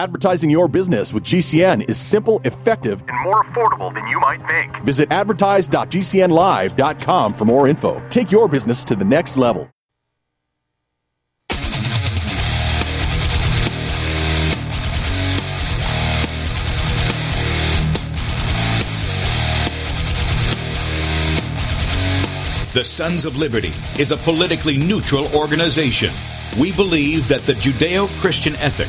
Advertising your business with GCN is simple, effective, and more affordable than you might think. Visit advertise.gcnlive.com for more info. Take your business to the next level. The Sons of Liberty is a politically neutral organization. We believe that the Judeo Christian ethic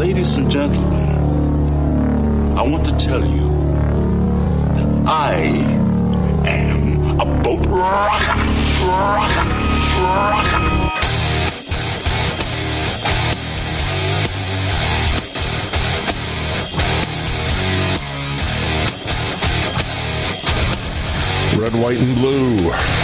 ladies and gentlemen, I want to tell you that I am a boat rocker. rocker, rocker. Red, white, and blue.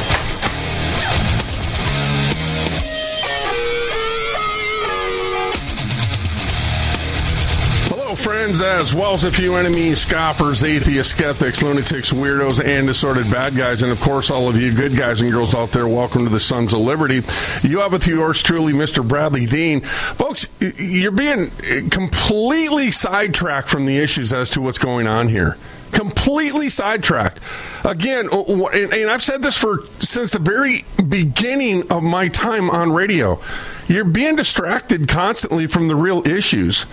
Friends, as well as a few enemies, scoffers, atheists, skeptics, lunatics, weirdos, and assorted bad guys. And of course, all of you good guys and girls out there, welcome to the Sons of Liberty. You have with yours truly, Mr. Bradlee Dean. Folks, you're being completely sidetracked from the issues as to what's going on here completely sidetracked. Again, and I've said this for since the very beginning of my time on radio. You're being distracted constantly from the real issues.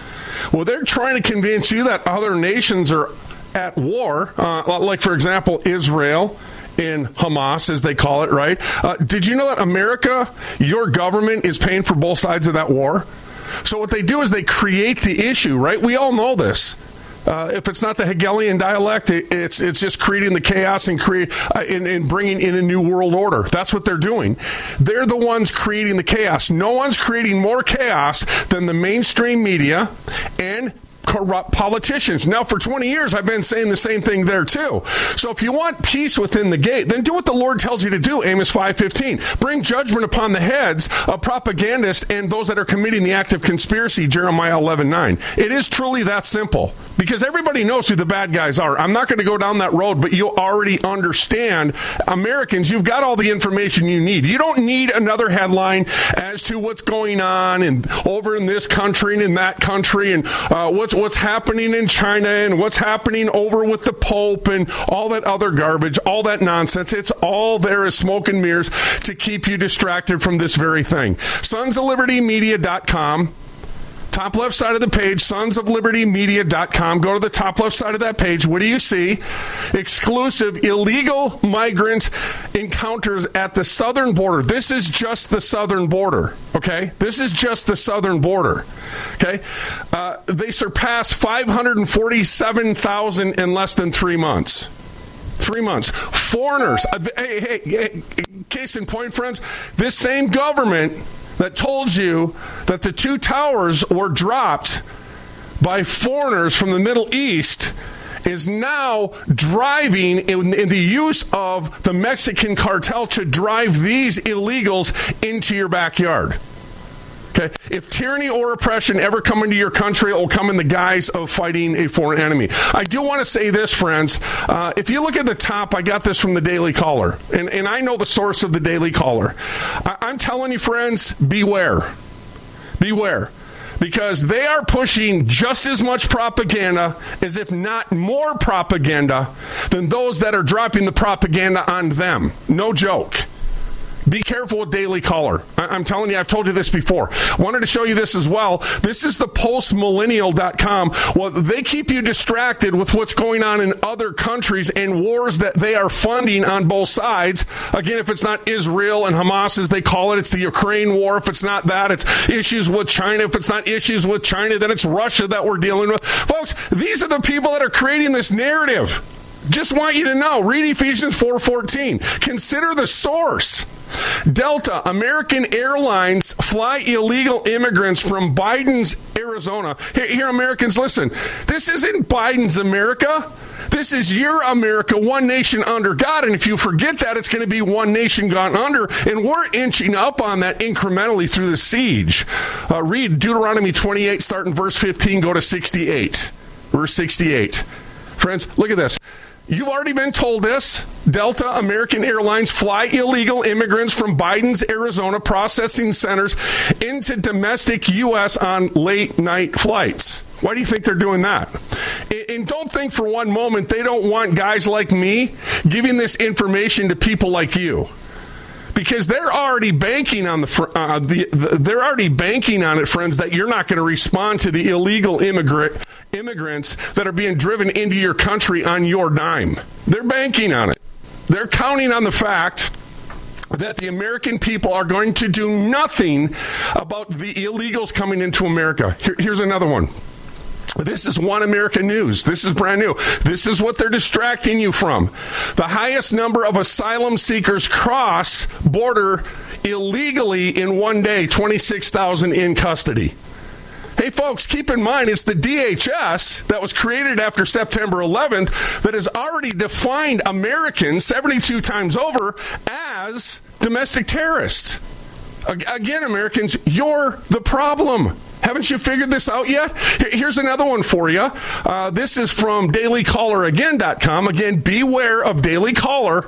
Well, they're trying to convince you that other nations are at war, uh, like for example Israel in Hamas, as they call it, right? Uh, did you know that America, your government, is paying for both sides of that war? So what they do is they create the issue, right? We all know this. Uh, if it's not the Hegelian dialect, it, it's it's just creating the chaos and create uh, and, and, bringing in a new world order. That's what they're doing. They're the ones creating the chaos. No one's creating more chaos than the mainstream media and corrupt politicians. Now, for 20 years, I've been saying the same thing there too. So if you want peace within the gate, then do what the Lord tells you to do, Amos 5.15. Bring judgment upon the heads of propagandists and those that are committing the act of conspiracy, Jeremiah 11.9. It is truly that simple because everybody knows who the bad guys are. I'm not going to go down that road, but you already understand. Americans, you've got all the information you need. You don't need another headline as to what's going on and over in this country and in that country and uh, what's what's happening in China and what's happening over with the Pope and all that other garbage, all that nonsense. It's all there as smoke and mirrors to keep you distracted from this very thing. Sons of Liberty Media.com top left side of the page, sonsoflibertymedia.com. Go to the top left side of that page. What do you see? Exclusive illegal migrant encounters at the southern border. This is just the southern border. Okay? This is just the southern border. Okay? Uh, they surpassed 547,000 in less than three months. Three months. Foreigners. Uh, hey, hey, hey, case in point, friends, this same government that told you that the two towers were dropped by foreigners from the Middle East is now driving in, in, the use of the Mexican cartel to drive these illegals into your backyard. Okay. If tyranny or oppression ever come into your country, it will come in the guise of fighting a foreign enemy. I do want to say this, friends. Uh, if you look at the top, I got this from the Daily Caller, and, and I know the source of the Daily Caller. I, I'm telling you, friends, beware. Beware because they are pushing just as much propaganda as if not more propaganda than those that are dropping the propaganda on them. No joke. Be careful with Daily Caller. I- am telling you, I've told you this before. Wanted to show you this as well. This is the postmillennial.com. Well, they keep you distracted with what's going on in other countries and wars that they are funding on both sides. Again, if it's not Israel and Hamas, as they call it, it's the Ukraine war. If it's not that, it's issues with China. If it's not issues with China, then it's Russia that we're dealing with. Folks, these are the people that are creating this narrative. Just want you to know. Read Ephesians 4:14. Consider the source Delta, American Airlines fly illegal immigrants from Biden's Arizona. Here, here Americans, listen. This isn't Biden's America. This is your America, one nation under God. And if you forget that, it's going to be one nation gone under. And we're inching up on that incrementally through the siege. Uh, read Deuteronomy 28, starting verse 15, go to 68. Verse 68. Friends, look at this. You've already been told this. Delta American Airlines fly illegal immigrants from Biden's Arizona processing centers into domestic U.S. on late night flights. Why do you think they're doing that? And don't think for one moment they don't want guys like me giving this information to people like you because they're already banking on the, uh, the, the, they're already banking on it, friends, that you're not going to respond to the illegal immigrant immigrants that are being driven into your country on your dime. They're banking on it. They're counting on the fact that the American people are going to do nothing about the illegals coming into America. Here, here's another one. This is One American News. This is brand new. This is what they're distracting you from. The highest number of asylum seekers cross border illegally in one day, 26,000 in custody. Hey, folks, keep in mind it's the DHS that was created after September 11th that has already defined Americans 72 times over as domestic terrorists. Again, Americans, you're the problem. Haven't you figured this out yet? Here's another one for you. Uh, this is from dailycalleragain.com. Again, beware of Daily Caller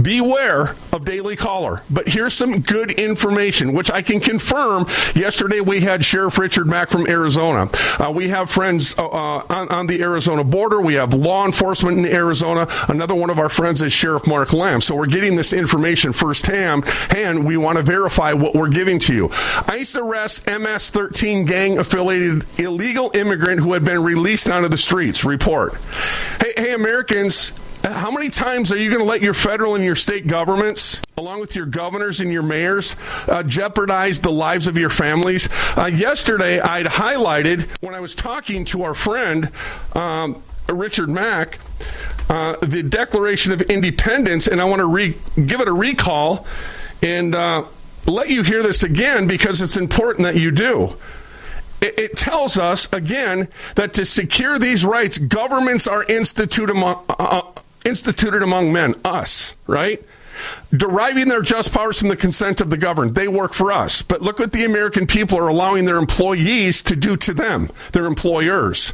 beware of Daily Caller. But here's some good information, which I can confirm. Yesterday we had Sheriff Richard Mack from Arizona. Uh, we have friends uh, uh, on, on, the Arizona border. We have law enforcement in Arizona. Another one of our friends is Sheriff Mark Lamb. So we're getting this information firsthand, and we want to verify what we're giving to you. ICE arrests MS-13 gang affiliated illegal immigrant who had been released onto the streets. Report. Hey, hey Americans how many times are you going to let your federal and your state governments, along with your governors and your mayors, uh, jeopardize the lives of your families? Uh, yesterday, I'd highlighted when I was talking to our friend um, Richard Mack. Uh, the Declaration of Independence, and I want to re- give it a recall and uh, let you hear this again because it's important that you do it, tells us again that to secure these rights, governments are instituted among, uh, uh instituted among men, us, right? Deriving their just powers from the consent of the governed. They work for us. But look what the American people are allowing their employees to do to them, their employers.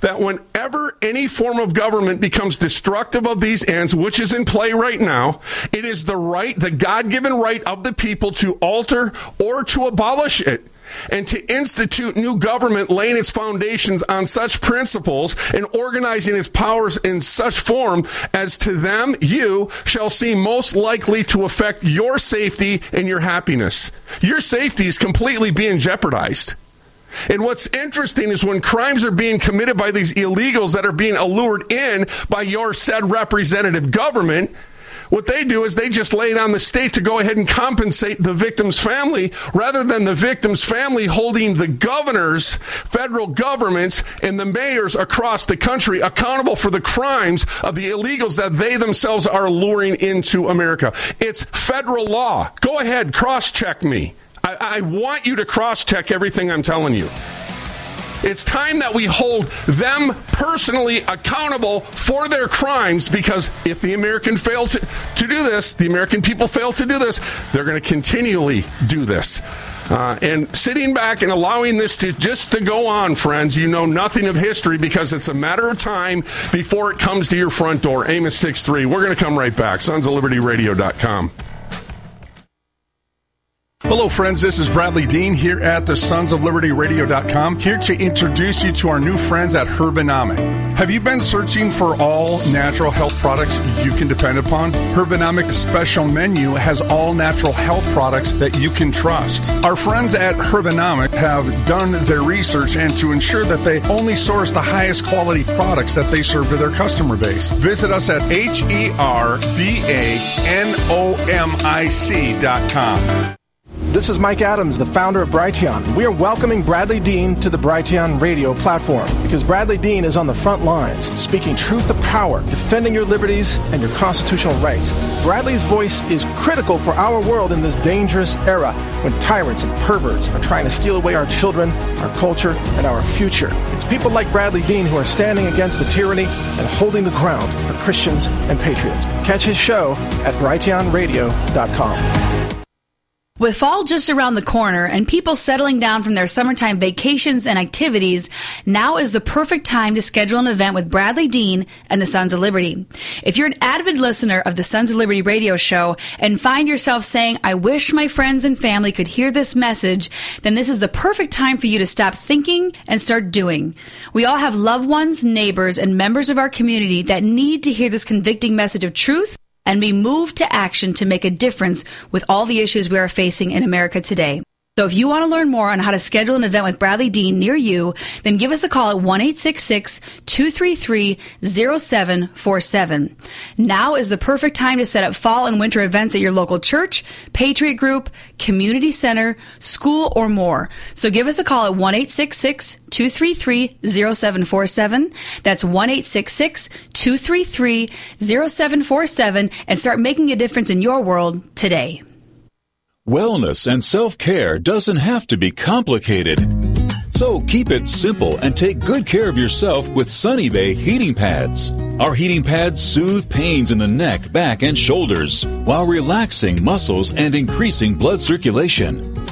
That whenever any form of government becomes destructive of these ends, which is in play right now, it is the right, the God given right of the people to alter or to abolish it and to institute new government laying its foundations on such principles and organizing its powers in such form as to them you shall seem most likely to affect your safety and your happiness. Your safety is completely being jeopardized. And what's interesting is when crimes are being committed by these illegals that are being allured in by your said representative government, what they do is they just lay it on the state to go ahead and compensate the victim's family rather than the victim's family holding the governors, federal governments, and the mayors across the country accountable for the crimes of the illegals that they themselves are luring into America. It's federal law. Go ahead, cross check me. I, I want you to cross check everything I'm telling you. It's time that we hold them personally accountable for their crimes because if the American fail to, to do this, the American people fail to do this, they're going to continually do this. Uh, and sitting back and allowing this to just to go on, friends, you know nothing of history because it's a matter of time before it comes to your front door. Amos 6 3. We're going to come right back. Sons of Liberty Radio.com. Hello, friends. This is Bradlee Dean here at the Sons of Liberty Radio.com, here to introduce you to our new friends at Herbanomic. Have you been searching for all natural health products you can depend upon? Herbanomic's special menu has all natural health products that you can trust. Our friends at Herbanomic have done their research and to ensure that they only source the highest quality products that they serve to their customer base. Visit us at H E R B A N O M I C.com. This is Mike Adams, the founder of Brighteon. We are welcoming Bradlee Dean to the Brighteon radio platform because Bradlee Dean is on the front lines, speaking truth to power, defending your liberties and your constitutional rights. Bradlee's voice is critical for our world in this dangerous era when tyrants and perverts are trying to steal away our children, our culture, and our future. It's people like Bradlee Dean who are standing against the tyranny and holding the ground for Christians and patriots. Catch his show at brighteonradio.com. With fall just around the corner and people settling down from their summertime vacations and activities, now is the perfect time to schedule an event with Bradlee Dean and the Sons of Liberty. If you're an avid listener of the Sons of Liberty radio show and find yourself saying, I wish my friends and family could hear this message, then this is the perfect time for you to stop thinking and start doing. We all have loved ones, neighbors, and members of our community that need to hear this convicting message of truth and be moved to action to make a difference with all the issues we are facing in America today. So if you want to learn more on how to schedule an event with Bradlee Dean near you, then give us a call at 1-866-233-0747. Now is the perfect time to set up fall and winter events at your local church, patriot group, community center, school, or more. So give us a call at 1-866-233-0747. That's 1-866-233-0747 and start making a difference in your world today. Wellness and self care doesn't have to be complicated. So keep it simple and take good care of yourself with Sunny Bay heating pads. Our heating pads soothe pains in the neck, back, and shoulders while relaxing muscles and increasing blood circulation.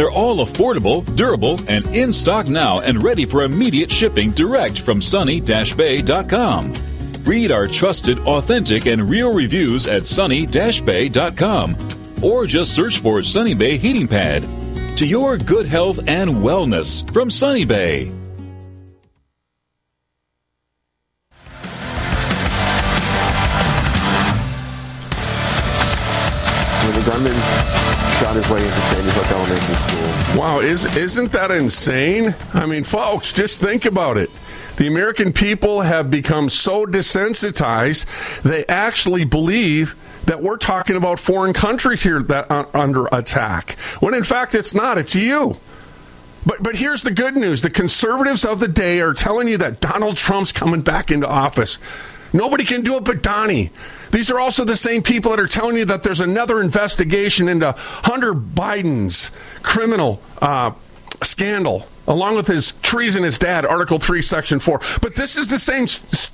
They're all affordable, durable, and in stock now and ready for immediate shipping direct from sunny-bay.com. Read our trusted, authentic, and real reviews at sunny-bay.com or just search for Sunny Bay Heating Pad. To your good health and wellness from Sunny Bay. His way into Sandy Hook Elementary School. Wow, is isn't that insane? I mean, folks, just think about it. The American people have become so desensitized, they actually believe that we're talking about foreign countries here that are under attack. When in fact it's not, it's you. But but here's the good news. The conservatives of the day are telling you that Donald Trump's coming back into office. Nobody can do it but Donnie. These are also the same people that are telling you that there's another investigation into Hunter Biden's criminal uh, scandal, along with his treason his dad, Article 3, Section 4. But this is the same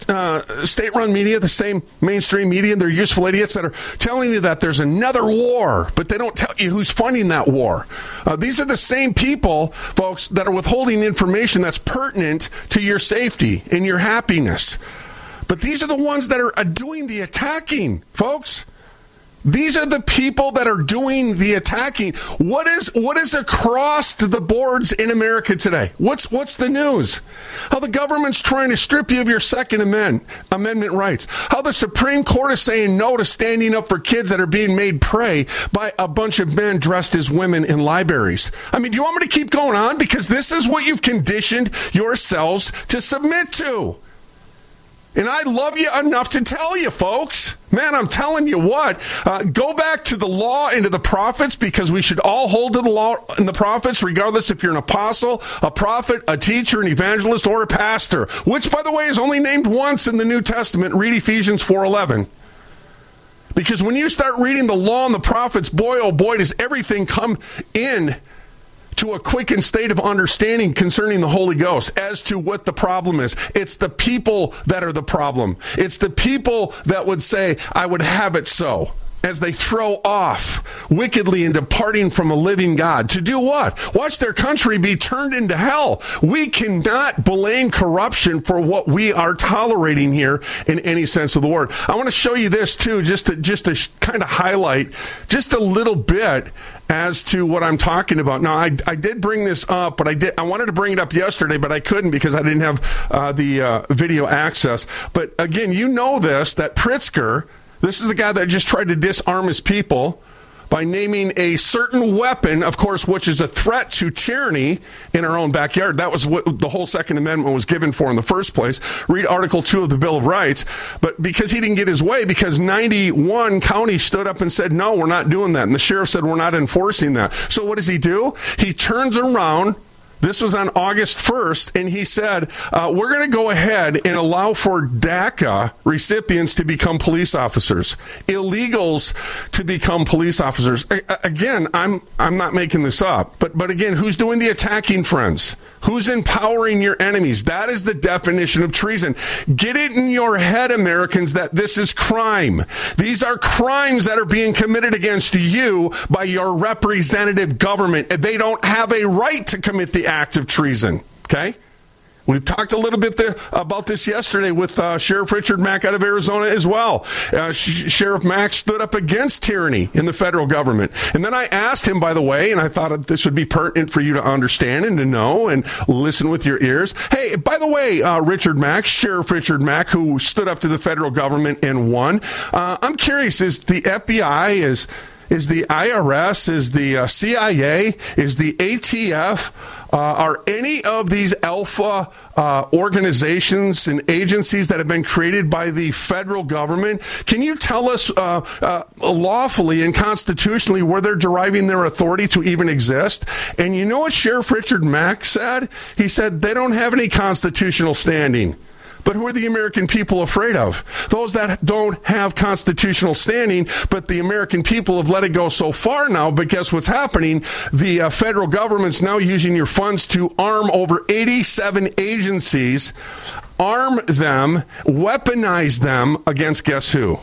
uh, state run media, the same mainstream media, and they're useful idiots that are telling you that there's another war, but they don't tell you who's funding that war. Uh, these are the same people, folks, that are withholding information that's pertinent to your safety and your happiness. But these are the ones that are uh, doing the attacking, folks. These are the people that are doing the attacking. What is what is across the boards in America today? What's what's the news? How the government's trying to strip you of your Second Amendment Amendment rights. How the Supreme Court is saying no to standing up for kids that are being made prey by a bunch of men dressed as women in libraries. I mean, do you want me to keep going on? Because this is what you've conditioned yourselves to submit to. And I love you enough to tell you, folks. Man, I'm telling you what. Uh, go back to the law and to the prophets because we should all hold to the law and the prophets, regardless if you're an apostle, a prophet, a teacher, an evangelist, or a pastor. Which, by the way, is only named once in the New Testament. Read Ephesians 4:11. Because when you start reading the law and the prophets, boy, oh boy, does everything come in to a quickened state of understanding concerning the Holy Ghost as to what the problem is. It's the people that are the problem. It's the people that would say, I would have it so. as they throw off wickedly and departing from a living God. To do what? Watch their country be turned into hell. We cannot blame corruption for what we are tolerating here in any sense of the word. I want to show you this too, just to, just to kind of highlight just a little bit as to what I'm talking about. Now, I, I did bring this up, but I did I wanted to bring it up yesterday, but I couldn't because I didn't have uh, the uh, video access. But again, you know this that Pritzker, this is the guy that just tried to disarm his people by naming a certain weapon, of course, which is a threat to tyranny in our own backyard. That was what the whole Second Amendment was given for in the first place. Read Article 2 of the Bill of Rights. But because he didn't get his way, because 91 counties stood up and said, no, we're not doing that. And the sheriff said, we're not enforcing that. So what does he do? He turns around this was on August 1st, and he said, uh, We're going to go ahead and allow for DACA recipients to become police officers, illegals to become police officers. Again, I'm, I'm not making this up, but, but again, who's doing the attacking, friends? Who's empowering your enemies? That is the definition of treason. Get it in your head, Americans, that this is crime. These are crimes that are being committed against you by your representative government. They don't have a right to commit the act of treason. Okay? We talked a little bit about this yesterday with uh, Sheriff Richard Mack out of Arizona as well. Uh, Sh- Sheriff Mack stood up against tyranny in the federal government. And then I asked him, by the way, and I thought this would be pertinent for you to understand and to know and listen with your ears. Hey, by the way, uh, Richard Mack, Sheriff Richard Mack, who stood up to the federal government and won, uh, I'm curious, is the FBI, is is the IRS, is the uh, CIA, is the ATF, uh, are any of these alpha uh, organizations and agencies that have been created by the federal government? Can you tell us uh, uh, lawfully and constitutionally where they're deriving their authority to even exist? And you know what Sheriff Richard Mack said? He said they don't have any constitutional standing. But who are the American people afraid of? Those that don't have constitutional standing, but the American people have let it go so far now. But guess what's happening? The uh, federal government's now using your funds to arm over 87 agencies, arm them, weaponize them against guess who?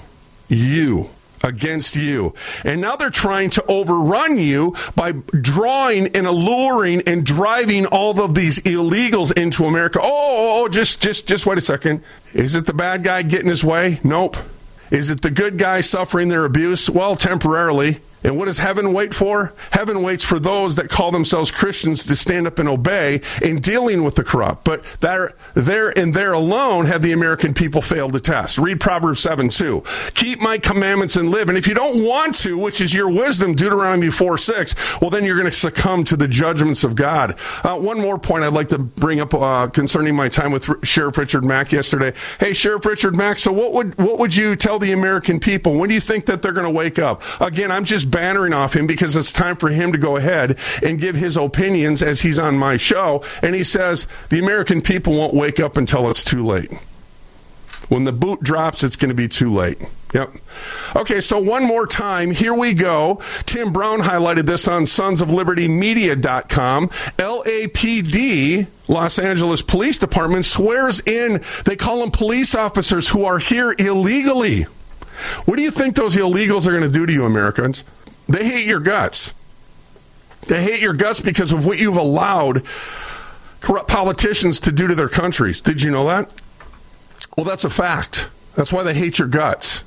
You against you. And now they're trying to overrun you by drawing and alluring and driving all of these illegals into America. Oh, oh, oh, oh, just just just wait a second. Is it the bad guy getting his way? Nope. Is it the good guy suffering their abuse? Well, temporarily. And what does heaven wait for? Heaven waits for those that call themselves Christians to stand up and obey in dealing with the corrupt. But there, there and there alone have the American people failed the test. Read Proverbs 7 2. Keep my commandments and live. And if you don't want to, which is your wisdom, Deuteronomy 4 6, well, then you're going to succumb to the judgments of God. Uh, one more point I'd like to bring up uh, concerning my time with Sheriff Richard Mack yesterday. Hey, Sheriff Richard Mack, so what would, what would you tell the American people? When do you think that they're going to wake up? Again, I'm just bannering off him because it's time for him to go ahead and give his opinions as he's on my show. And he says the American people won't wake up until it's too late. When the boot drops, it's going to be too late. Yep. Okay, so one more time, here we go. Tim Brown highlighted this on sons of liberty media.com. LAPD, Los Angeles Police Department, swears in, they call them police officers who are here illegally. What do you think those illegals are going to do to you, Americans? They hate your guts. They hate your guts because of what you've allowed corrupt politicians to do to their countries. Did you know that? Well, that's a fact. That's why they hate your guts.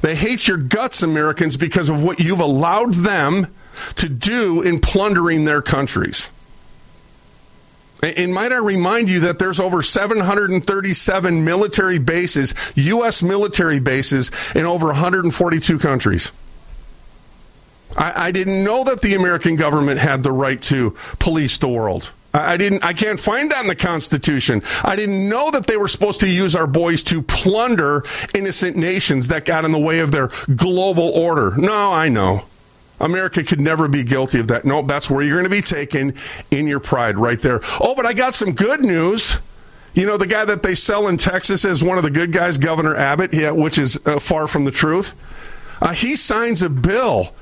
They hate your guts, Americans, because of what you've allowed them to do in plundering their countries. And might I remind you that there's over 737 military bases, U.S. military bases, in over 142 countries. I, I, didn't know that the American government had the right to police the world. I, didn't. I can't find that in the Constitution. I didn't know that they were supposed to use our boys to plunder innocent nations that got in the way of their global order. No, I know. America could never be guilty of that. Nope, that's where you're going to be taken in your pride right there. Oh, but I got some good news. You know, the guy that they sell in Texas as one of the good guys, Governor Abbott, yeah, which is uh, far from the truth. Uh, he signs a bill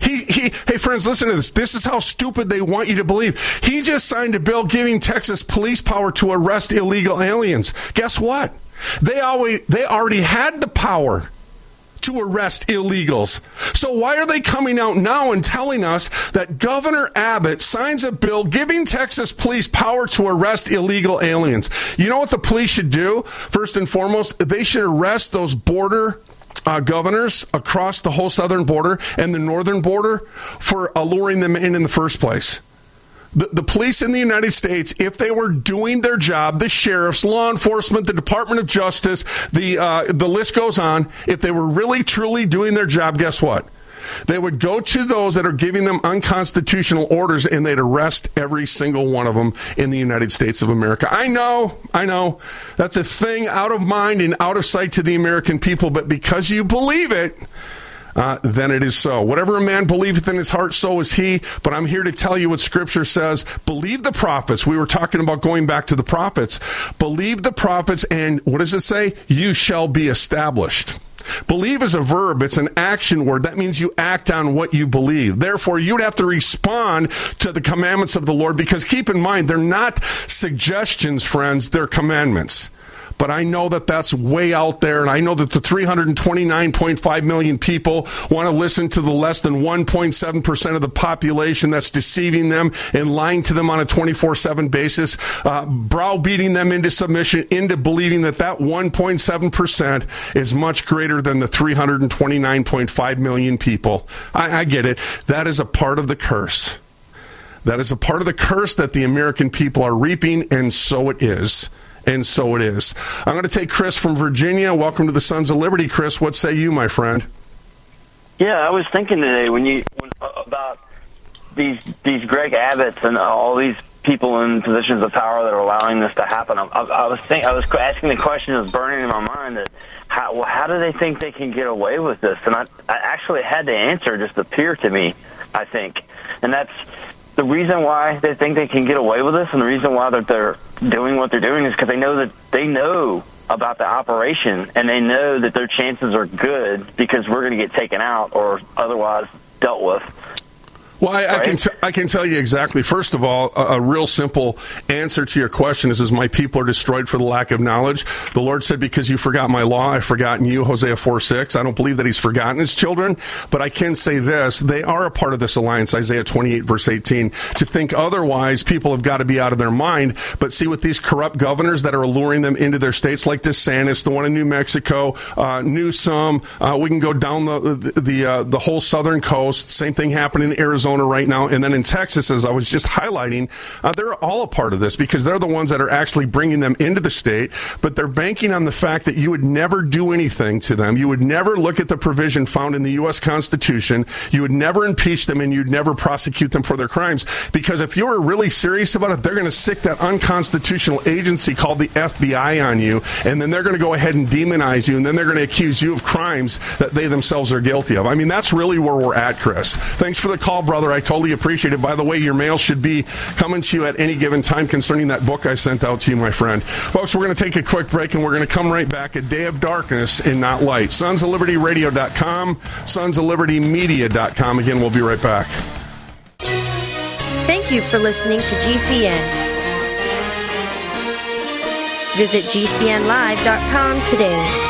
he, he, hey, friends, listen to this. This is how stupid they want you to believe. He just signed a bill giving Texas police power to arrest illegal aliens. Guess what? They always, they already had the power to arrest illegals. So why are they coming out now and telling us that Governor Abbott signs a bill giving Texas police power to arrest illegal aliens? You know what the police should do? First and foremost, they should arrest those border uh, governors across the whole southern border and the northern border for alluring them in in the first place. The, the, police in the United States, if they were doing their job, the sheriffs, law enforcement, the Department of Justice, the uh, the list goes on. If they were really truly doing their job, guess what? They would go to those that are giving them unconstitutional orders and they'd arrest every single one of them in the United States of America. I know, I know, that's a thing out of mind and out of sight to the American people, but because you believe it, uh, then it is so. Whatever a man believeth in his heart, so is he. But I'm here to tell you what Scripture says. Believe the prophets. We were talking about going back to the prophets. Believe the prophets, and what does it say? You shall be established. Believe is a verb, it's an action word. That means you act on what you believe. Therefore, you'd have to respond to the commandments of the Lord because keep in mind, they're not suggestions, friends, they're commandments but I know that that's way out there. And I know that the 329.5 million people want to listen to the less than 1.7% of the population that's deceiving them and lying to them on a 24 7 basis, uh, browbeating them into submission, into believing that that 1.7% is much greater than the 329.5 million people. I, I get it. That is a part of the curse. That is a part of the curse that the American people are reaping, and so it is and so it is. I'm going to take Chris from Virginia. Welcome to the Sons of Liberty, Chris. What say you, my friend? Yeah, I was thinking today when you when, uh, about these these Greg Abbotts and all these people in positions of power that are allowing this to happen. I, I, I was think I was asking the question that was burning in my mind that how well, how do they think they can get away with this? And I, I actually had the answer just appear to me. I think, and that's the reason why they think they can get away with this and the reason why they're, they're doing what they're doing is because they know that they know about the operation and they know that their chances are good because we're going to get taken out or otherwise dealt with. Well, I, right? I can t- I can tell you exactly. First of all, a, a, real simple answer to your question is: is my people are destroyed for the lack of knowledge. The Lord said, "Because you forgot my law, I've forgotten you." Hosea four six. I don't believe that He's forgotten His children, but I can say this: they are a part of this alliance. Isaiah twenty eight verse eighteen. To think otherwise, people have got to be out of their mind. But see, with these corrupt governors that are alluring them into their states, like DeSantis, the one in New Mexico, uh, Newsom, uh, we can go down the the the, uh, the whole southern coast. Same thing happened in Arizona. Arizona right now, and then in Texas, as I was just highlighting, uh, they're all a part of this because they're the ones that are actually bringing them into the state, but they're banking on the fact that you would never do anything to them. You would never look at the provision found in the U.S. Constitution. You would never impeach them, and you'd never prosecute them for their crimes. Because if you were really serious about it, they're going to stick that unconstitutional agency called the FBI on you, and then they're going to go ahead and demonize you, and then they're going to accuse you of crimes that they themselves are guilty of. I mean, that's really where we're at, Chris. Thanks for the call, brother I totally appreciate it. By the way, your mail should be coming to you at any given time concerning that book I sent out to you, my friend. Folks, we're going to take a quick break and we're going to come right back. A day of darkness and not light. Sons of Liberty Radio.com, Sons of Liberty Media.com. Again, we'll be right back. Thank you for listening to GCN. Visit GCNlive.com today.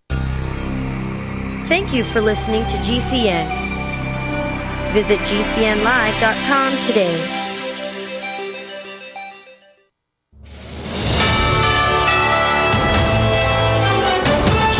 Thank you for listening to GCN. Visit GCNlive.com today.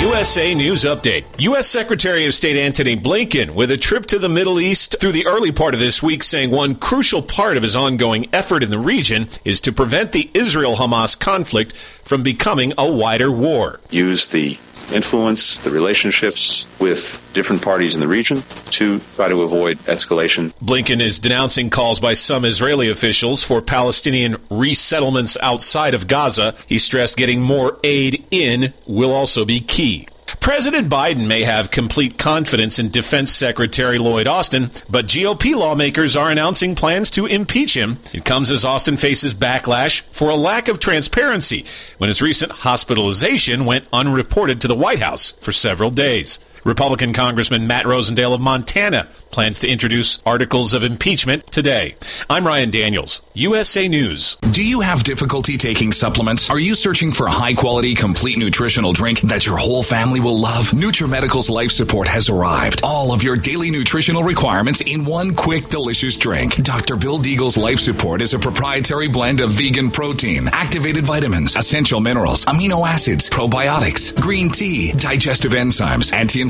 USA News Update. U.S. Secretary of State Antony Blinken, with a trip to the Middle East through the early part of this week, saying one crucial part of his ongoing effort in the region is to prevent the Israel Hamas conflict from becoming a wider war. Use the influence, the relationships with different parties in the region to try to avoid escalation. Blinken is denouncing calls by some Israeli officials for Palestinian resettlements outside of Gaza. He stressed getting more aid in will also be key. President Biden may have complete confidence in Defense Secretary Lloyd Austin, but GOP lawmakers are announcing plans to impeach him. It comes as Austin faces backlash for a lack of transparency when his recent hospitalization went unreported to the White House for several days. Republican Congressman Matt Rosendale of Montana plans to introduce articles of impeachment today. I'm Ryan Daniels, USA News. Do you have difficulty taking supplements? Are you searching for a high quality, complete nutritional drink that your whole family will love? NutriMedical's Life Support has arrived. All of your daily nutritional requirements in one quick, delicious drink. Dr. Bill Deagle's Life Support is a proprietary blend of vegan protein, activated vitamins, essential minerals, amino acids, probiotics, green tea, digestive enzymes,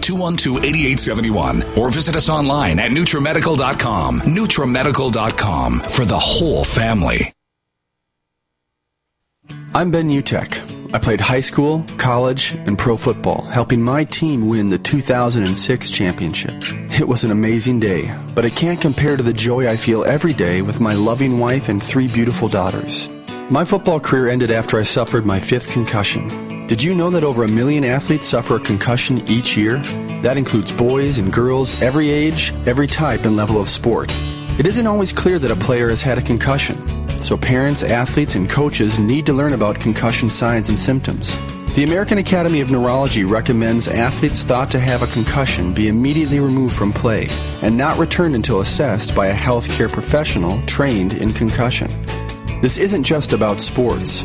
212 8871 or visit us online at NutriMedical.com. NutriMedical.com for the whole family. I'm Ben Utecht. I played high school, college, and pro football, helping my team win the 2006 championship. It was an amazing day, but it can't compare to the joy I feel every day with my loving wife and three beautiful daughters. My football career ended after I suffered my fifth concussion. Did you know that over a million athletes suffer a concussion each year? That includes boys and girls, every age, every type and level of sport. It isn't always clear that a player has had a concussion, so parents, athletes, and coaches need to learn about concussion signs and symptoms. The American Academy of Neurology recommends athletes thought to have a concussion be immediately removed from play and not returned until assessed by a healthcare professional trained in concussion. This isn't just about sports,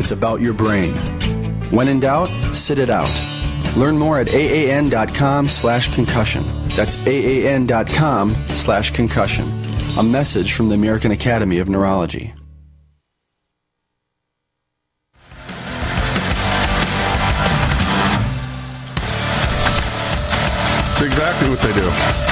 it's about your brain. When in doubt, sit it out. Learn more at aan.com slash concussion. That's aan.com slash concussion. A message from the American Academy of Neurology. That's exactly what they do.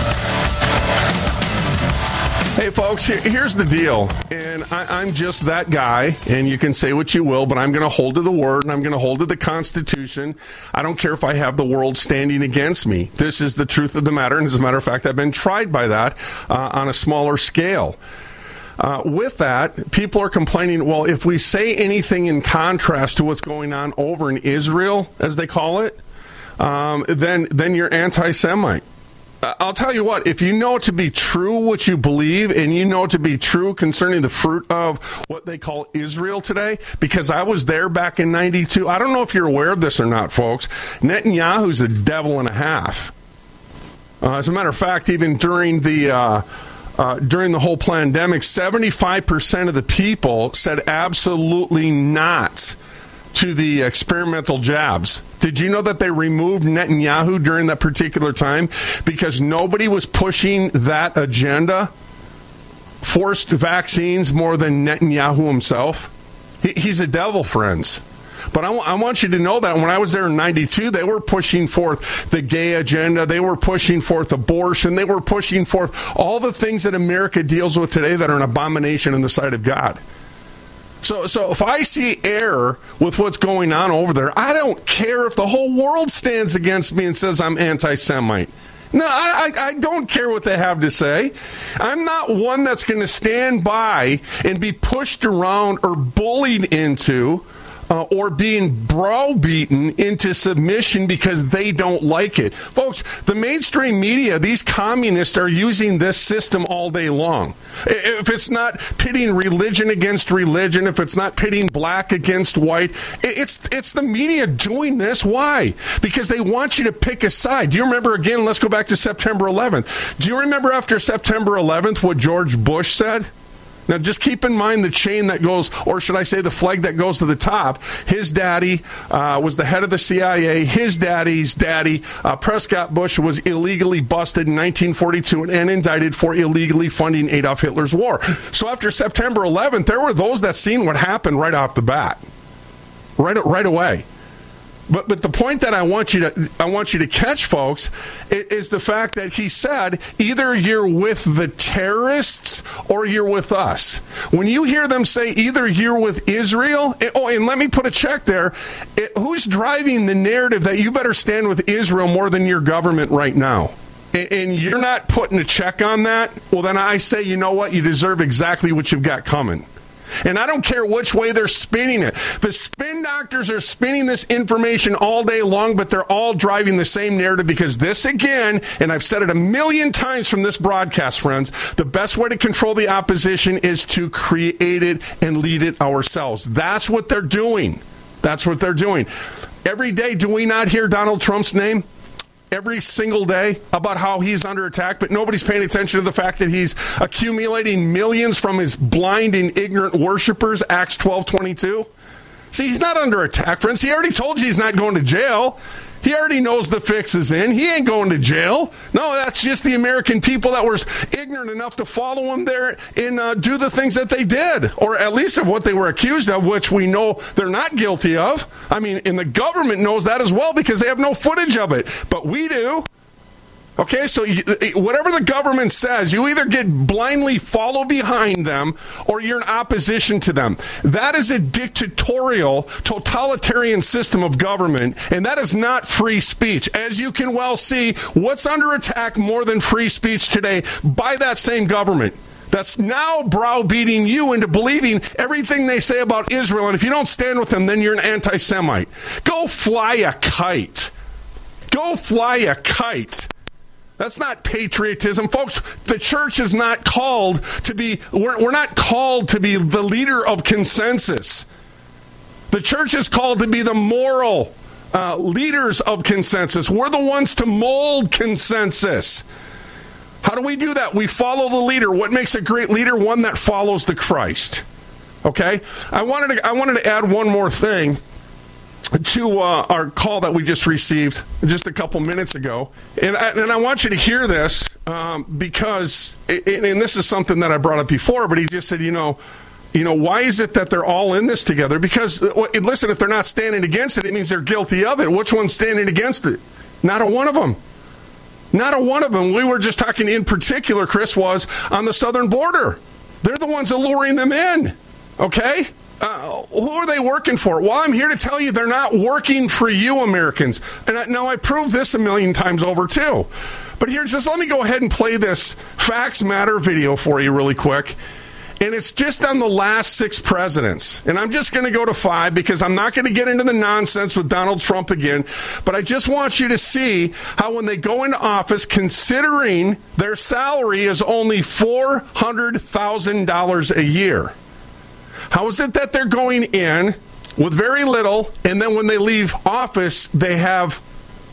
Hey, folks, here's the deal. And I, am just that guy, and you can say what you will, but I'm going to hold to the word and I'm going to hold to the Constitution. I don't care if I have the world standing against me. This is the truth of the matter. And as a matter of fact, I've been tried by that uh, on a smaller scale. Uh, with that, people are complaining, well, if we say anything in contrast to what's going on over in Israel, as they call it, um, then, then you're anti Semite. Uh, I'll tell you what, if you know to be true what you believe and you know to be true concerning the fruit of what they call Israel today, because I was there back in 92. I don't know if you're aware of this or not, folks. Netanyahu's a devil and a half. Uh, as a matter of fact, even during the. Uh, uh, during the whole pandemic, 75% of the people said absolutely not to the experimental jabs. Did you know that they removed Netanyahu during that particular time because nobody was pushing that agenda? Forced vaccines more than Netanyahu himself. He, he's a devil, friends. But I, w- I want you to know that when I was there in 92, they were pushing forth the gay agenda. They were pushing forth abortion. They were pushing forth all the things that America deals with today that are an abomination in the sight of God. So, so if I see error with what's going on over there, I don't care if the whole world stands against me and says I'm anti Semite. No, I, I, I, don't care what they have to say. I'm not one that's going to stand by and be pushed around or bullied into uh, or being browbeaten into submission because they don't like it. Folks, the mainstream media, these communists are using this system all day long. If it's not pitting religion against religion, if it's not pitting black against white, it's it's the media doing this. Why? Because they want you to pick a side. Do you remember again? Let's go back to September 11th. Do you remember after September 11th what George Bush said? Now, just keep in mind the chain that goes, or should I say the flag that goes to the top. His daddy uh, was the head of the CIA. His daddy's daddy, uh, Prescott Bush, was illegally busted in 1942 and indicted for illegally funding Adolf Hitler's war. So after September 11th, there were those that seen what happened right off the bat, right, right away. But but the point that I want you to I want you to catch, folks, is, is, the fact that he said either you're with the terrorists or you're with us. When you hear them say either you're with Israel, eh, oh, and let me put a check there. It, who's driving the narrative that you better stand with Israel more than your government right now? and you're not putting a check on that, well, then I say, you know what? You deserve exactly what you've got coming. And I don't care which way they're spinning it. The spin doctors are spinning this information all day long, but they're all driving the same narrative because this, again, and I've said it a million times from this broadcast, friends, the best way to control the opposition is to create it and lead it ourselves. That's what they're doing. That's what they're doing. Every day, do we not hear Donald Trump's name? Every single day about how he's under attack, but nobody's paying attention to the fact that he's accumulating millions from his blind and ignorant worshippers, Acts 12 22. See, he's not under attack, friends. He already told you he's not going to jail. He already knows the fix is in. He ain't going to jail. No, that's just the American people that were ignorant enough to follow him there and uh, do the things that they did, or at least of what they were accused of, which we know they're not guilty of. I mean, and the government knows that as well because they have no footage of it, but we do. Okay, so you, uh, uh, whatever the government says, you either get blindly follow behind them or you're in opposition to them. That is a dictatorial, totalitarian system of government, and that is not free speech. As you can well see, what's under attack more than free speech today by that same government? That's now browbeating you into believing everything they say about Israel. And if you don't stand with them, then you're an anti Semite. Go fly a kite. Go fly a kite. That's not patriotism. Folks, the church is not called to be, we're, we're not called to be the leader of consensus. The church is called to be the moral uh, leaders of consensus. We're the ones to mold consensus. How do we do that? We follow the leader. What makes a great leader? One that follows the Christ. Okay? I wanted to, I wanted to add one more thing to uh, our call that we just received just a couple minutes ago. And I, and I want you to hear this um, because, and, and this is something that I brought up before, but he just said, you know, you know, why is it that they're all in this together? Because, uh, listen, if they're not standing against it, it means they're guilty of it. Which one's standing against it? Not a one of them. Not a one of them. We were just talking in particular, Chris, was on the southern border. They're the ones alluring them in. Okay? Uh, who are they working for? Well, I'm here to tell you they're not working for you, Americans. And I, now I proved this a million times over too. But here, just let me go ahead and play this Facts Matter video for you really quick. And it's just on the last six presidents. And I'm just going to go to five because I'm not going to get into the nonsense with Donald Trump again. But I just want you to see how when they go into office, considering their salary is only $400,000 a year. How is it that they're going in with very little, and then when they leave office, they have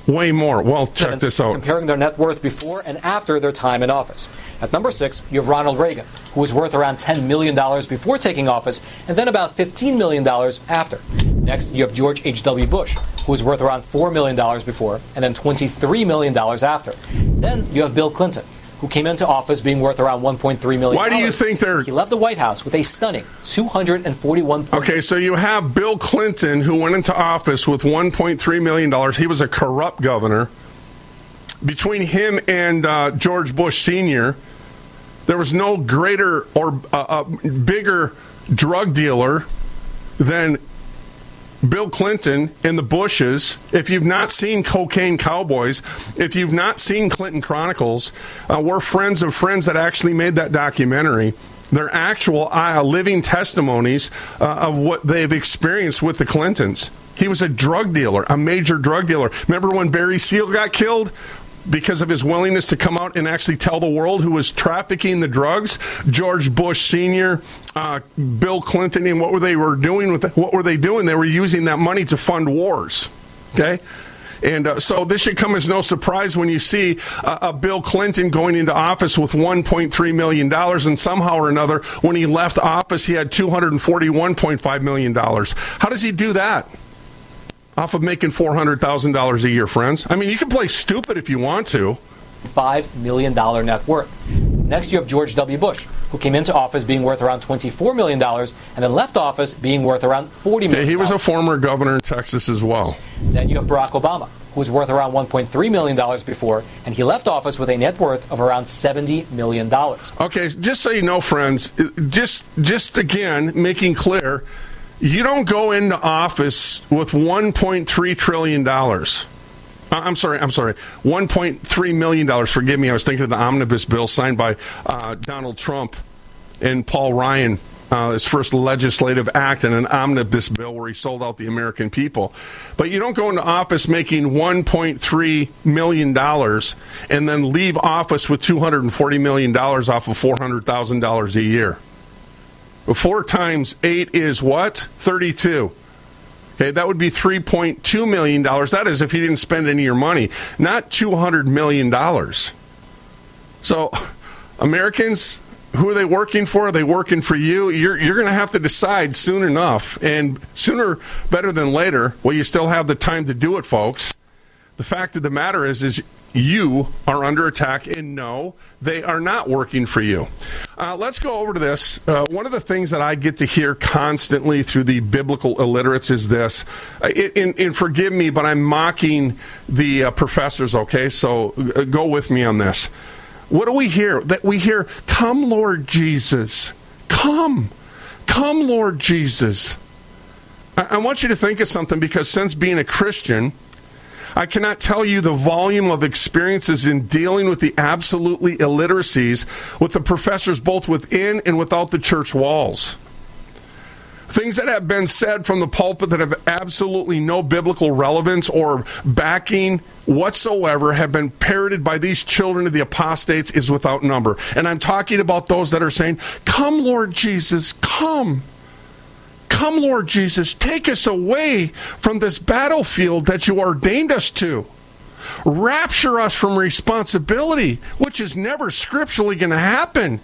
way more? Well, check this out. Comparing their net worth before and after their time in office. At number six, you have Ronald Reagan, who was worth around $10 million before taking office, and then about $15 million after. Next, you have George H.W. Bush, who was worth around $4 million before, and then $23 million after. Then you have Bill Clinton, who came into office being worth around 1.3 million. Why do you think they're? He left the White House with a stunning 241. Okay, so you have Bill Clinton who went into office with 1.3 million dollars. He was a corrupt governor. Between him and uh, George Bush Senior, there was no greater or uh, uh, bigger drug dealer than Bill Clinton and the Bushes, if you've not seen Cocaine Cowboys, if you've not seen Clinton Chronicles, uh, we're friends of friends that actually made that documentary. They're actual uh, living testimonies uh, of what they've experienced with the Clintons. He was a drug dealer, a major drug dealer. Remember when Barry Seal got killed? Because of his willingness to come out and actually tell the world who was trafficking the drugs, George Bush Senior, uh, Bill Clinton, and what were they were doing with the, what were they doing? They were using that money to fund wars. Okay, and uh, so this should come as no surprise when you see uh, a Bill Clinton going into office with $1.3 million, and somehow or another, when he left office, he had $241.5 million. How does he do that? Off of making $400,000 a year, friends. I mean, you can play stupid if you want to. $5 million net worth. Next, you have George W. Bush, who came into office being worth around $24 million and then left office being worth around $40 million. Okay, he was a former governor in Texas as well. Then you have Barack Obama, who was worth around $1.3 million before, and he left office with a net worth of around $70 million. Okay, just so you know, friends, just just again making clear, you don't go into office with 1.3 trillion dollars. I'm sorry, I'm sorry, 1.3 million dollars. Forgive me, I was thinking of the omnibus bill signed by uh, Donald Trump and Paul Ryan. Uh, his first legislative act in an omnibus bill where he sold out the American people. But you don't go into office making $1.3 million and then leave office with $240 million off of $400,000 a year. Four times eight is what? 32. Okay, that would be $3.2 million. That is if you didn't spend any of your money, not $200 million. So, Americans, who are they working for? Are they working for you? You're, you're going to have to decide soon enough. And sooner better than later. Well, you still have the time to do it, folks. The fact of the matter is, is you are under attack, and no, they are not working for you. Uh, let's go over to this. Uh, one of the things that I get to hear constantly through the biblical illiterates is this. Uh, and, and, forgive me, but I'm mocking the uh, professors, okay? So uh, go with me on this. What do we hear? That we hear, Come, Lord Jesus. Come. Come, Lord Jesus. I, I want you to think of something because since being a Christian, I cannot tell you the volume of experiences in dealing with the absolutely illiteracies with the professors both within and without the church walls. Things that have been said from the pulpit that have absolutely no biblical relevance or backing whatsoever have been parroted by these children of the apostates is without number. And I'm talking about those that are saying, Come, Lord Jesus, come. Come, Lord Jesus, take us away from this battlefield that you ordained us to. Rapture us from responsibility, which is never scripturally going to happen.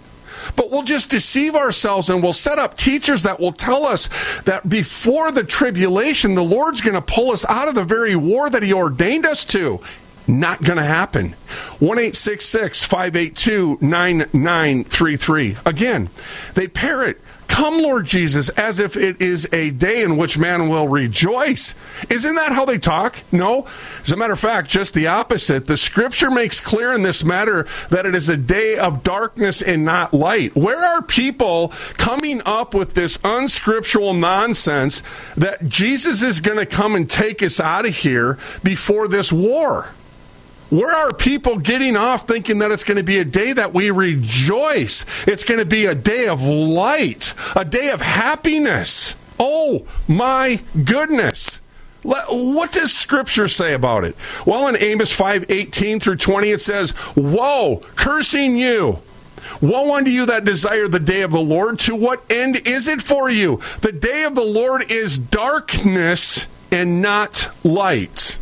But we'll just deceive ourselves and we'll set up teachers that will tell us that before the tribulation, the Lord's going to pull us out of the very war that He ordained us to. Not going to happen. 1 582 9933. Again, they parrot Come, Lord Jesus, as if it is a day in which man will rejoice. Isn't that how they talk? No. As a matter of fact, just the opposite. The scripture makes clear in this matter that it is a day of darkness and not light. Where are people coming up with this unscriptural nonsense that Jesus is going to come and take us out of here before this war? Where are people getting off thinking that it's going to be a day that we rejoice? It's going to be a day of light, a day of happiness. Oh my goodness. What does scripture say about it? Well, in Amos 5 18 through 20, it says, Woe, cursing you. Woe unto you that desire the day of the Lord. To what end is it for you? The day of the Lord is darkness and not light.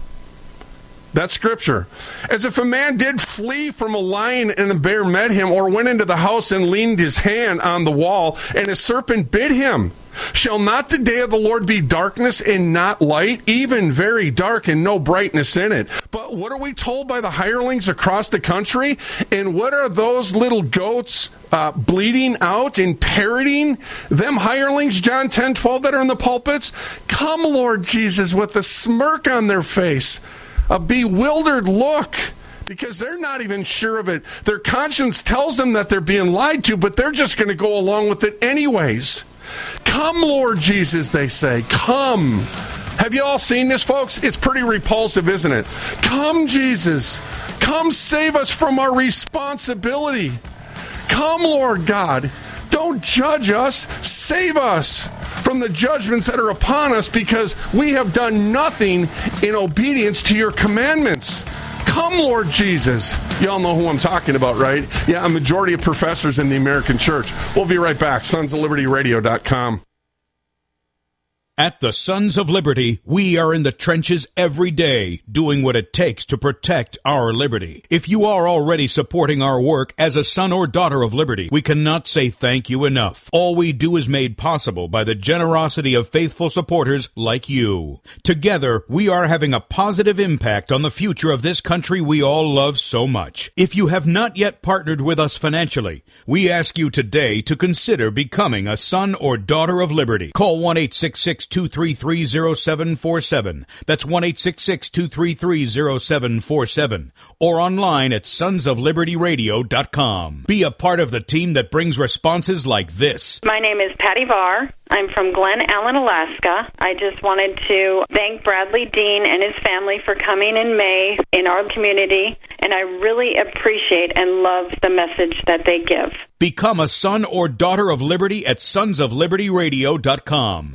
That's scripture. As if a man did flee from a lion and a bear met him, or went into the house and leaned his hand on the wall, and a serpent bit him. Shall not the day of the Lord be darkness and not light, even very dark and no brightness in it? But what are we told by the hirelings across the country? And what are those little goats uh, bleeding out and parroting them hirelings, John 10 12, that are in the pulpits? Come, Lord Jesus, with a smirk on their face a bewildered look because they're not even sure of it. Their conscience tells them that they're being lied to, but they're just going to go along with it anyways. Come, Lord Jesus, they say. Come. Have you all seen this, folks? It's pretty repulsive, isn't it? Come, Jesus. Come save us from our responsibility. Come, Lord God. Don't judge us, save us from the judgments that are upon us because we have done nothing in obedience to your commandments. Come, Lord Jesus. Y'all know who I'm talking about, right? Yeah, a majority of professors in the American church. We'll be right back. Sons of Liberty Radio.com. At the Sons of Liberty, we are in the trenches every day, doing what it takes to protect our liberty. If you are already supporting our work as a son or daughter of liberty, we cannot say thank you enough. All we do is made possible by the generosity of faithful supporters like you. Together, we are having a positive impact on the future of this country we all love so much. If you have not yet partnered with us financially, we ask you today to consider becoming a son or daughter of liberty. Call 1 866 233 0747. That's 1 233 0747. Or online at sonsoflibertyradio.com. Be a part of the team that brings responses like this. My name is Patty Varr. I'm from Glennallen, Alaska. I just wanted to thank Bradlee Dean and his family for coming in May in our community, and I really appreciate and love the message that they give. Become a son or daughter of liberty at sonsoflibertyradio.com.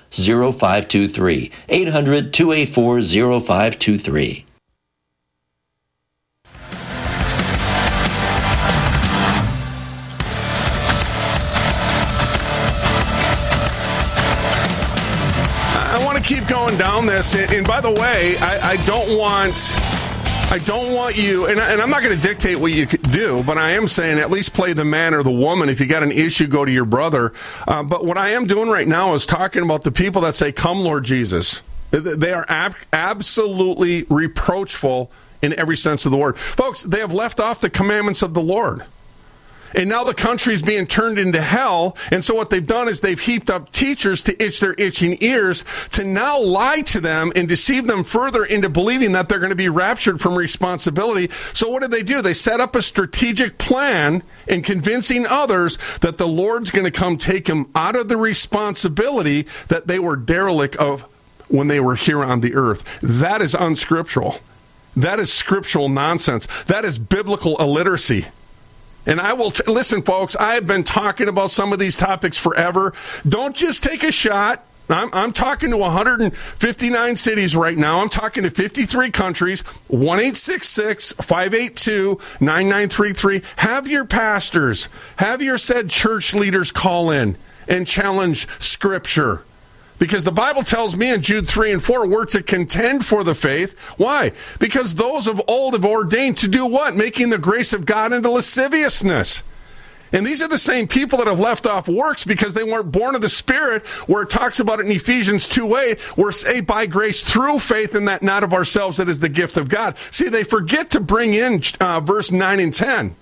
0523. 800 284 0523. I want to keep going down this. And, and by the way, I, I don't want. I don't want you, and, I, and I'm not going to dictate what you do, but I am saying at least play the man or the woman. If you got an issue, go to your brother. Uh, but what I am doing right now is talking about the people that say, Come, Lord Jesus. They are ab- absolutely reproachful in every sense of the word. Folks, they have left off the commandments of the Lord. And now the country's being turned into hell. And so what they've done is they've heaped up teachers to itch their itching ears to now lie to them and deceive them further into believing that they're going to be raptured from responsibility. So what did they do? They set up a strategic plan in convincing others that the Lord's going to come take them out of the responsibility that they were derelict of when they were here on the earth. That is unscriptural. That is scriptural nonsense. That is biblical illiteracy. And I will t- listen, folks. I've been talking about some of these topics forever. Don't just take a shot. I'm, I'm talking to 159 cities right now. I'm talking to 53 countries. 1 582 9933. Have your pastors, have your said church leaders call in and challenge Scripture. Because the Bible tells me in Jude 3 and 4, we're to contend for the faith. Why? Because those of old have ordained to do what? Making the grace of God into lasciviousness. And these are the same people that have left off works because they weren't born of the Spirit, where it talks about it in Ephesians 2 8. We're saved by grace through faith, and that not of ourselves, that is the gift of God. See, they forget to bring in uh, verse 9 and 10.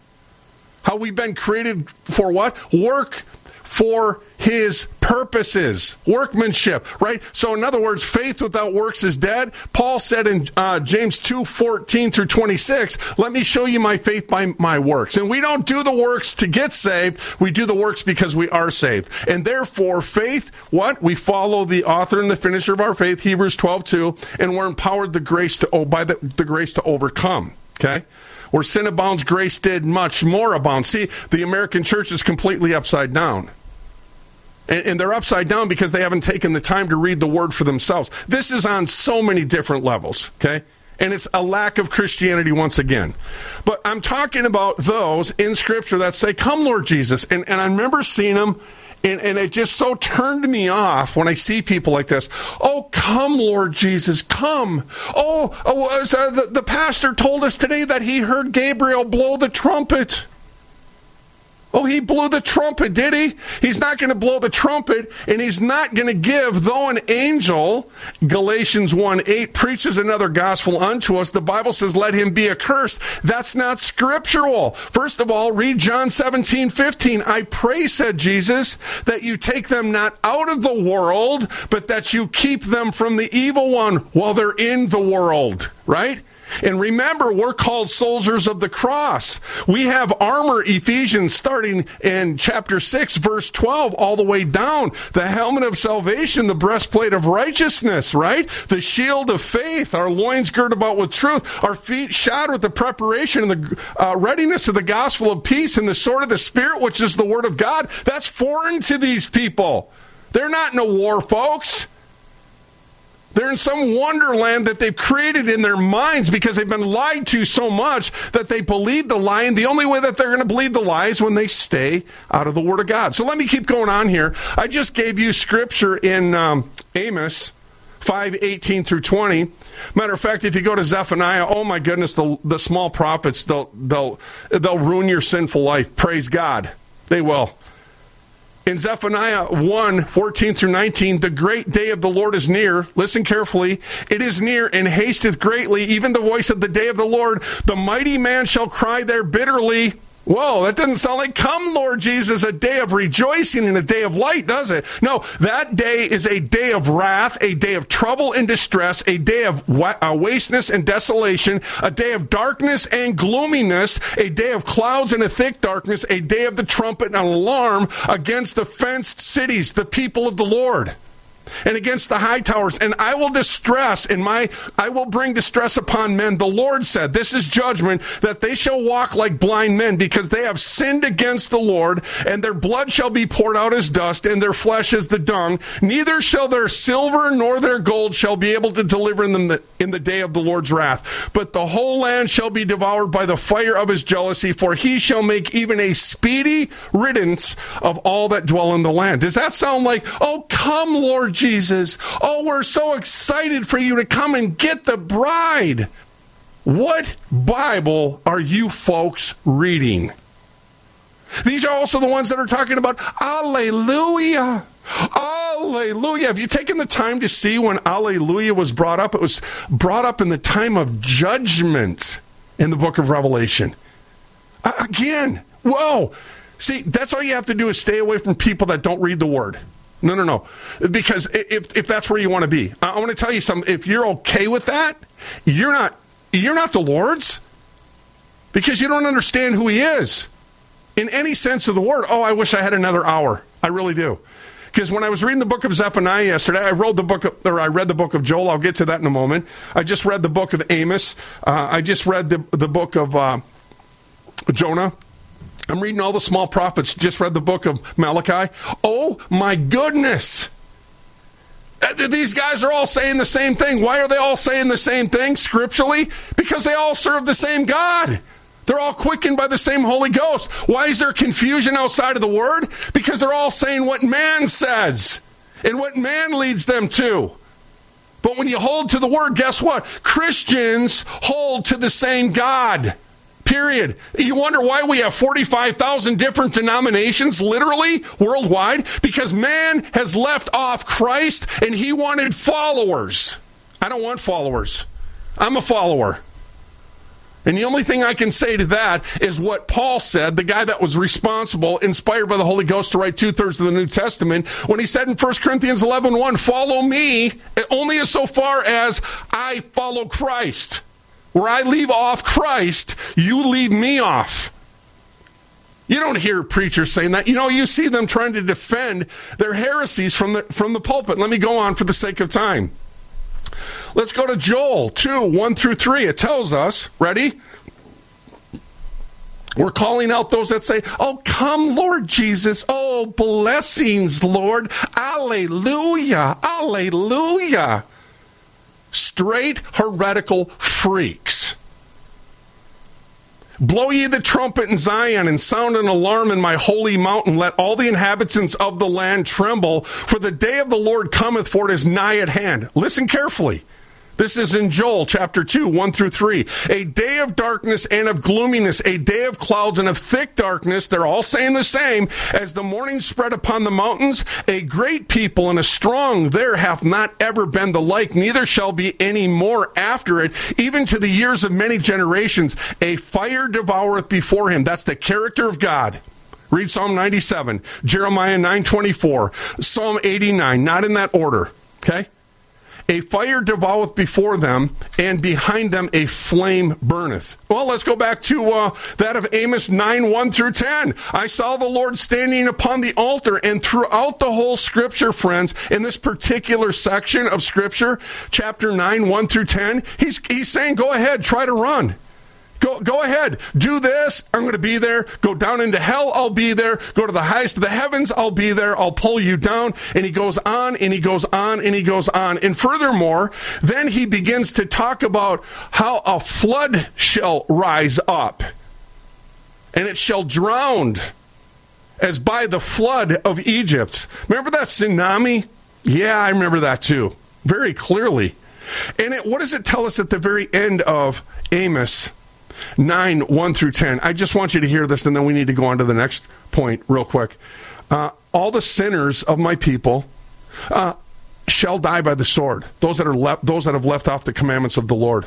How we've been created for what? Work for his purposes, workmanship, right? So, in other words, faith without works is dead. Paul said in uh, James 2 14 through 26, let me show you my faith by my works. And we don't do the works to get saved, we do the works because we are saved. And therefore, faith, what? We follow the author and the finisher of our faith, Hebrews 12 2, and we're empowered the grace to, oh, by the, the grace to overcome. Okay? Where sin abounds, grace did much more abound. See, the American church is completely upside down. And, and they're upside down because they haven't taken the time to read the word for themselves. This is on so many different levels, okay? and it's a lack of Christianity once again. But I'm talking about those in Scripture that say, Come, Lord Jesus. And, and I remember seeing them, and, and it just so turned me off when I see people like this. Oh, come, Lord Jesus, come. Oh, oh uh, the, the pastor told us today that he heard Gabriel blow the trumpet. Oh, he blew the trumpet, did he? He's not going to blow the trumpet, and he's not going to give, though an angel, Galatians 1 8, preaches another gospel unto us. The Bible says, let him be accursed. That's not scriptural. First of all, read John 17 15. I pray, said Jesus, that you take them not out of the world, but that you keep them from the evil one while they're in the world, right? And remember, we're called soldiers of the cross. We have armor, Ephesians, starting in chapter 6, verse 12, all the way down. The helmet of salvation, the breastplate of righteousness, right? The shield of faith, our loins girt about with truth, our feet shod with the preparation and the uh, readiness of the gospel of peace, and the sword of the Spirit, which is the word of God. That's foreign to these people. They're not in a war, folks. They're in some wonderland that they've created in their minds because they've been lied to so much that they believe the lie. And the only way that they're going to believe the lie is when they stay out of the Word of God. So let me keep going on here. I just gave you scripture in um, Amos 5 18 through 20. Matter of fact, if you go to Zephaniah, oh my goodness, the, the small prophets, they'll, they'll, they'll ruin your sinful life. Praise God. They will in Zephaniah 1 14 through 19, the great day of the Lord is near. Listen carefully. It is near and hasteth greatly, even the voice of the day of the Lord. The mighty man shall cry there bitterly. Whoa, that doesn't sound like come, Lord Jesus, a day of rejoicing and a day of light, does it? No, that day is a day of wrath, a day of trouble and distress, a day of wa- uh, wasteness and desolation, a day of darkness and gloominess, a day of clouds and a thick darkness, a day of the trumpet and alarm against the fenced cities, the people of the Lord and against the high towers, and I will distress in my I will bring distress upon men. The Lord said, This is judgment, that they shall walk like blind men, because they have sinned against the Lord, and their blood shall be poured out as dust, and their flesh as the dung. Neither shall their silver nor their gold shall be able to deliver them in the day of the Lord's wrath. But the whole land shall be devoured by the fire of his jealousy, for he shall make even a speedy riddance of all that dwell in the land. Does that sound like, oh, come, Lord Jesus. Oh, we're so excited for you to come and get the bride. What Bible are you folks reading? These are also the ones that are talking about Alleluia. Alleluia. Have you taken the time to see when Alleluia was brought up? It was brought up in the time of judgment in the book of Revelation. Again, whoa. See, that's all you have to do is stay away from people that don't read the word. No, no, no. Because if, if that's where you want to be, I, want to tell you something. If you're okay with that, you're not you're not the Lord's because you don't understand who He is in any sense of the word. Oh, I wish I had another hour. I really do. Because when I was reading the book of Zephaniah yesterday, I wrote the book of, or I read the book of Joel. I'll get to that in a moment. I just read the book of Amos. Uh, I just read the the book of uh, Jonah. I'm reading all the small prophets, just read the book of Malachi. Oh my goodness! Uh, these guys are all saying the same thing. Why are they all saying the same thing scripturally? Because they all serve the same God. They're all quickened by the same Holy Ghost. Why is there confusion outside of the Word? Because they're all saying what man says and what man leads them to. But when you hold to the Word, guess what? Christians hold to the same God. Period. You wonder why we have 45,000 different denominations, literally, worldwide? Because man has left off Christ and he wanted followers. I don't want followers. I'm a follower. And the only thing I can say to that is what Paul said, the guy that was responsible, inspired by the Holy Ghost to write two thirds of the New Testament, when he said in 1 Corinthians 11 1, follow me only as so far as I follow Christ. Where I leave off Christ, you leave me off. You don't hear preachers saying that. You know, you see them trying to defend their heresies from the, from the pulpit. Let me go on for the sake of time. Let's go to Joel 2 1 through 3. It tells us, ready? We're calling out those that say, Oh, come, Lord Jesus. Oh, blessings, Lord. Alleluia. Alleluia. Straight heretical freaks. Blow ye the trumpet in Zion and sound an alarm in my holy mountain. Let all the inhabitants of the land tremble, for the day of the Lord cometh, for it is nigh at hand. Listen carefully. This is in Joel chapter 2, 1 through 3. A day of darkness and of gloominess, a day of clouds and of thick darkness. They're all saying the same. As the morning spread upon the mountains, a great people and a strong there hath not ever been the like, neither shall be any more after it, even to the years of many generations. A fire devoureth before him. That's the character of God. Read Psalm 97, Jeremiah 924, Psalm 89, not in that order. Okay? A fire devoureth before them, and behind them a flame burneth. Well, let's go back to uh, that of Amos 9 1 through 10. I saw the Lord standing upon the altar, and throughout the whole scripture, friends, in this particular section of scripture, chapter 9 1 through 10, he's, he's saying, Go ahead, try to run. Go, go ahead. Do this. I'm going to be there. Go down into hell. I'll be there. Go to the highest of the heavens. I'll be there. I'll pull you down. And he goes on and he goes on and he goes on. And furthermore, then he begins to talk about how a flood shall rise up and it shall drown as by the flood of Egypt. Remember that tsunami? Yeah, I remember that too. Very clearly. And it, what does it tell us at the very end of Amos 9, 1 through 10. I just want you to hear this, and then we need to go on to the next point real quick. Uh, all the sinners of my people uh, shall die by the sword. Those that are left, those that have left off the commandments of the Lord.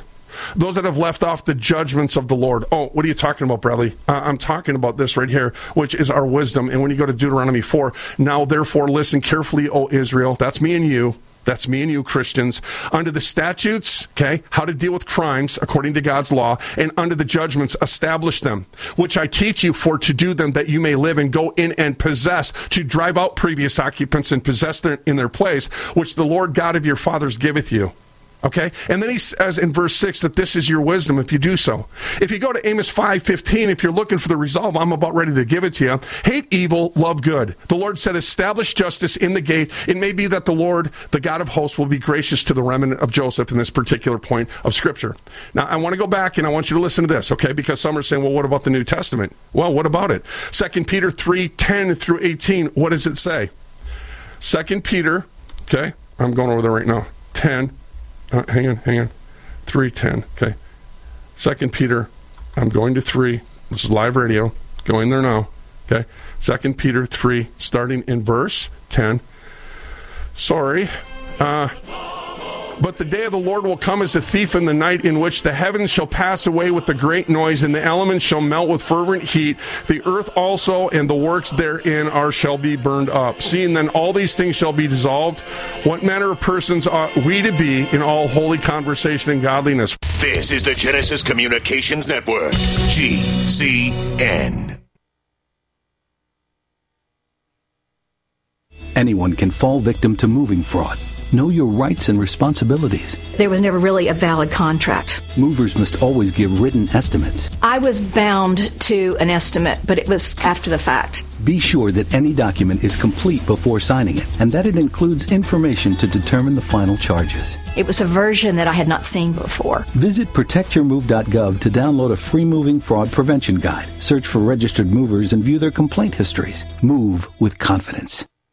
Those that have left off the judgments of the Lord. Oh, what are you talking about, Bradlee? Uh, I'm talking about this right here, which is our wisdom. And when you go to Deuteronomy 4, now therefore listen carefully, O Israel. That's me and you. That's me and you, Christians. Under the statutes, okay, how to deal with crimes according to God's law, and under the judgments, establish them, which I teach you for to do them that you may live and go in and possess, to drive out previous occupants and possess them in their place, which the Lord God of your fathers giveth you. Okay? And then he says in verse 6 that this is your wisdom if you do so. If you go to Amos 5:15, if you're looking for the resolve, I'm about ready to give it to you. Hate evil, love good. The Lord said, establish justice in the gate. It may be that the Lord, the God of hosts, will be gracious to the remnant of Joseph in this particular point of Scripture. Now, I want to go back and I want you to listen to this, okay? Because some are saying, well, what about the New Testament? Well, what about it? 2 Peter 3 10 through 18, what does it say? 2 Peter, okay? I'm going over there right now. 10 uh, hang on, hang on. 310. Okay. Second Peter, I'm going to 3. This is live radio. Going there now. Okay. Second Peter 3, starting in verse 10. Sorry. Uh, but the day of the Lord will come as a thief in the night, in which the heavens shall pass away with a great noise, and the elements shall melt with fervent heat. The earth also and the works therein are shall be burned up. Seeing then all these things shall be dissolved, what manner of persons ought we to be in all holy conversation and godliness? This is the Genesis Communications Network, GCN. Anyone can fall victim to moving fraud. Know your rights and responsibilities. There was never really a valid contract. Movers must always give written estimates. I was bound to an estimate, but it was after the fact. Be sure that any document is complete before signing it and that it includes information to determine the final charges. It was a version that I had not seen before. Visit protectyourmove.gov to download a free moving fraud prevention guide. Search for registered movers and view their complaint histories. Move with confidence.